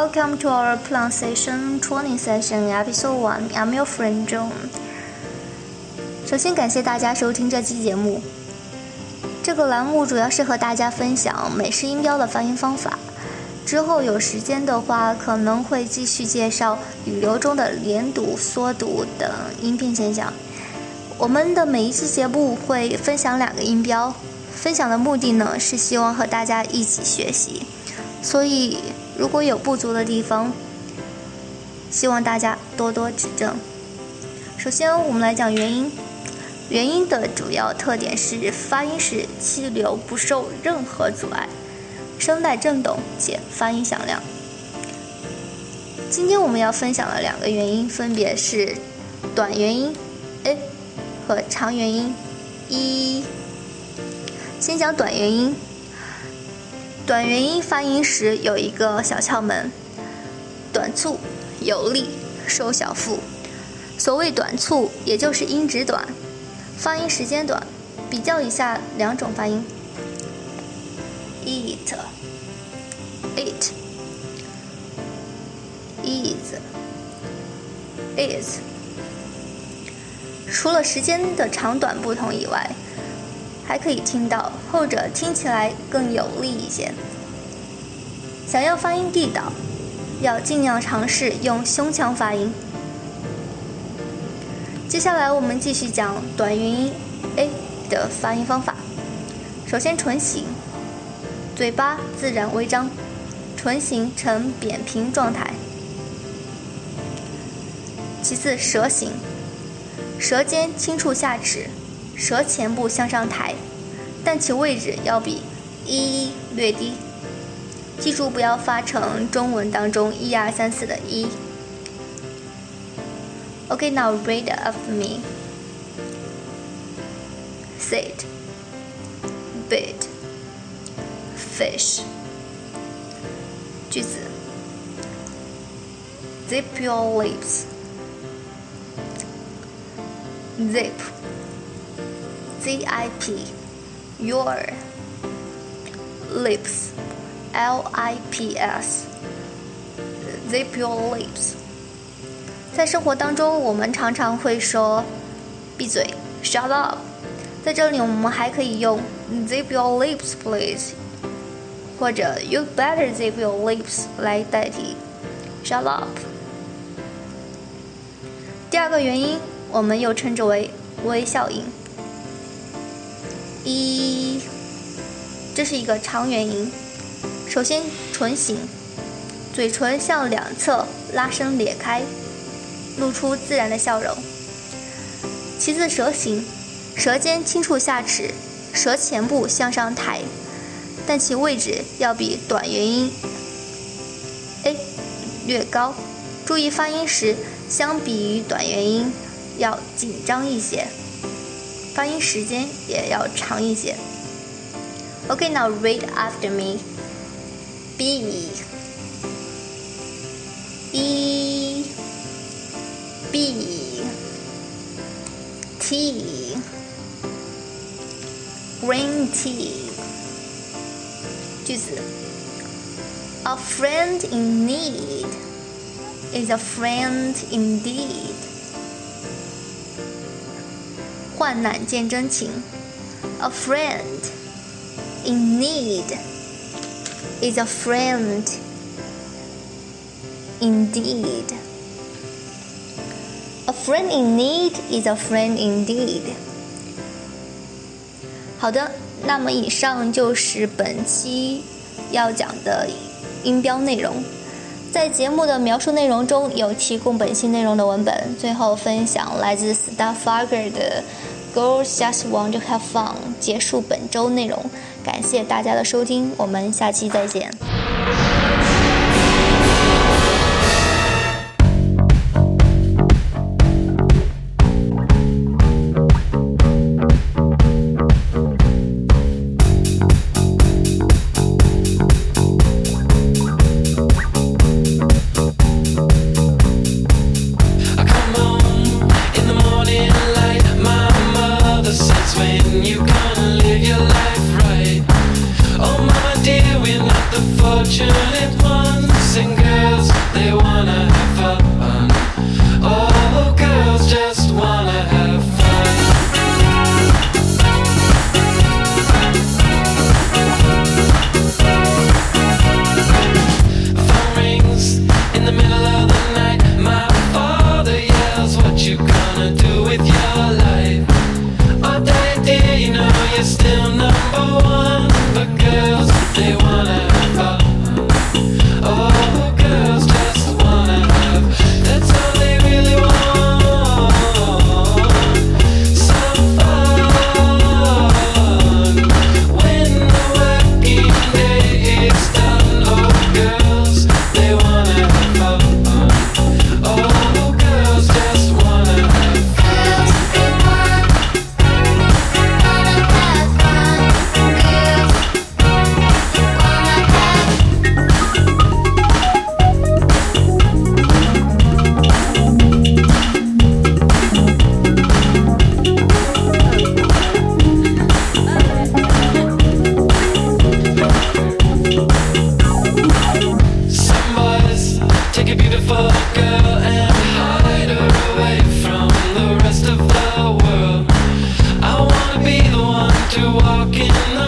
Welcome to our pronunciation training session, episode one. I'm your friend John. 首先感谢大家收听这期节目。这个栏目主要是和大家分享美式音标的发音方法。之后有时间的话，可能会继续介绍语流中的连读、缩读等音变现象。我们的每一期节目会分享两个音标，分享的目的呢是希望和大家一起学习。所以如果有不足的地方，希望大家多多指正。首先，我们来讲元音。元音的主要特点是发音时气流不受任何阻碍。声带振动且发音响亮。今天我们要分享的两个元音分别是短元音 a 和长元音 e。先讲短元音。短元音发音时有一个小窍门：短促有力，收小腹。所谓短促，也就是音值短，发音时间短。比较一下两种发音。eat, it，is, is。除了时间的长短不同以外，还可以听到后者听起来更有力一些。想要发音地道，要尽量尝试用胸腔发音。接下来我们继续讲短元音 a 的发音方法。首先，唇形。嘴巴自然微张，唇形呈扁平状态。其次，舌形，舌尖轻触下齿，舌前部向上抬，但其位置要比一略低。记住不要发成中文当中一二三四的一。Okay, now read after me. Sit, bit. fish 句子 zip your lips zip z i p your lips l i p s zip your lips 在生活当中，我们常常会说“闭嘴 ”，shut up。在这里，我们还可以用 “zip your lips, please”。或者 "You better zip your lips" 来代替 "Shut up"。第二个元音，我们又称之为微笑音。 一，这是一个长元音。首先，唇形，嘴唇向两侧拉伸裂开，露出自然的笑容。其次，舌形，舌尖轻触下齿，舌前部向上抬。但其位置要比短元音 a 略高，注意发音时，相比于短元音要紧张一些，发音时间也要长一些。Okay, now read after me. B E B T Green tea. 句子：A friend in need is a friend indeed。 患难见真情，A friend in need is a friend indeed。A friend in need is a friend indeed。好的。那么以上就是本期要讲的音标内容，在节目的描述内容中有提供本期内容的文本。最后分享来自 Star Fager 的 "Girls Just Want to Have Fun"，结束本周内容。感谢大家的收听，我们下期再见。Fortunate ones chasing girls, they wanna walking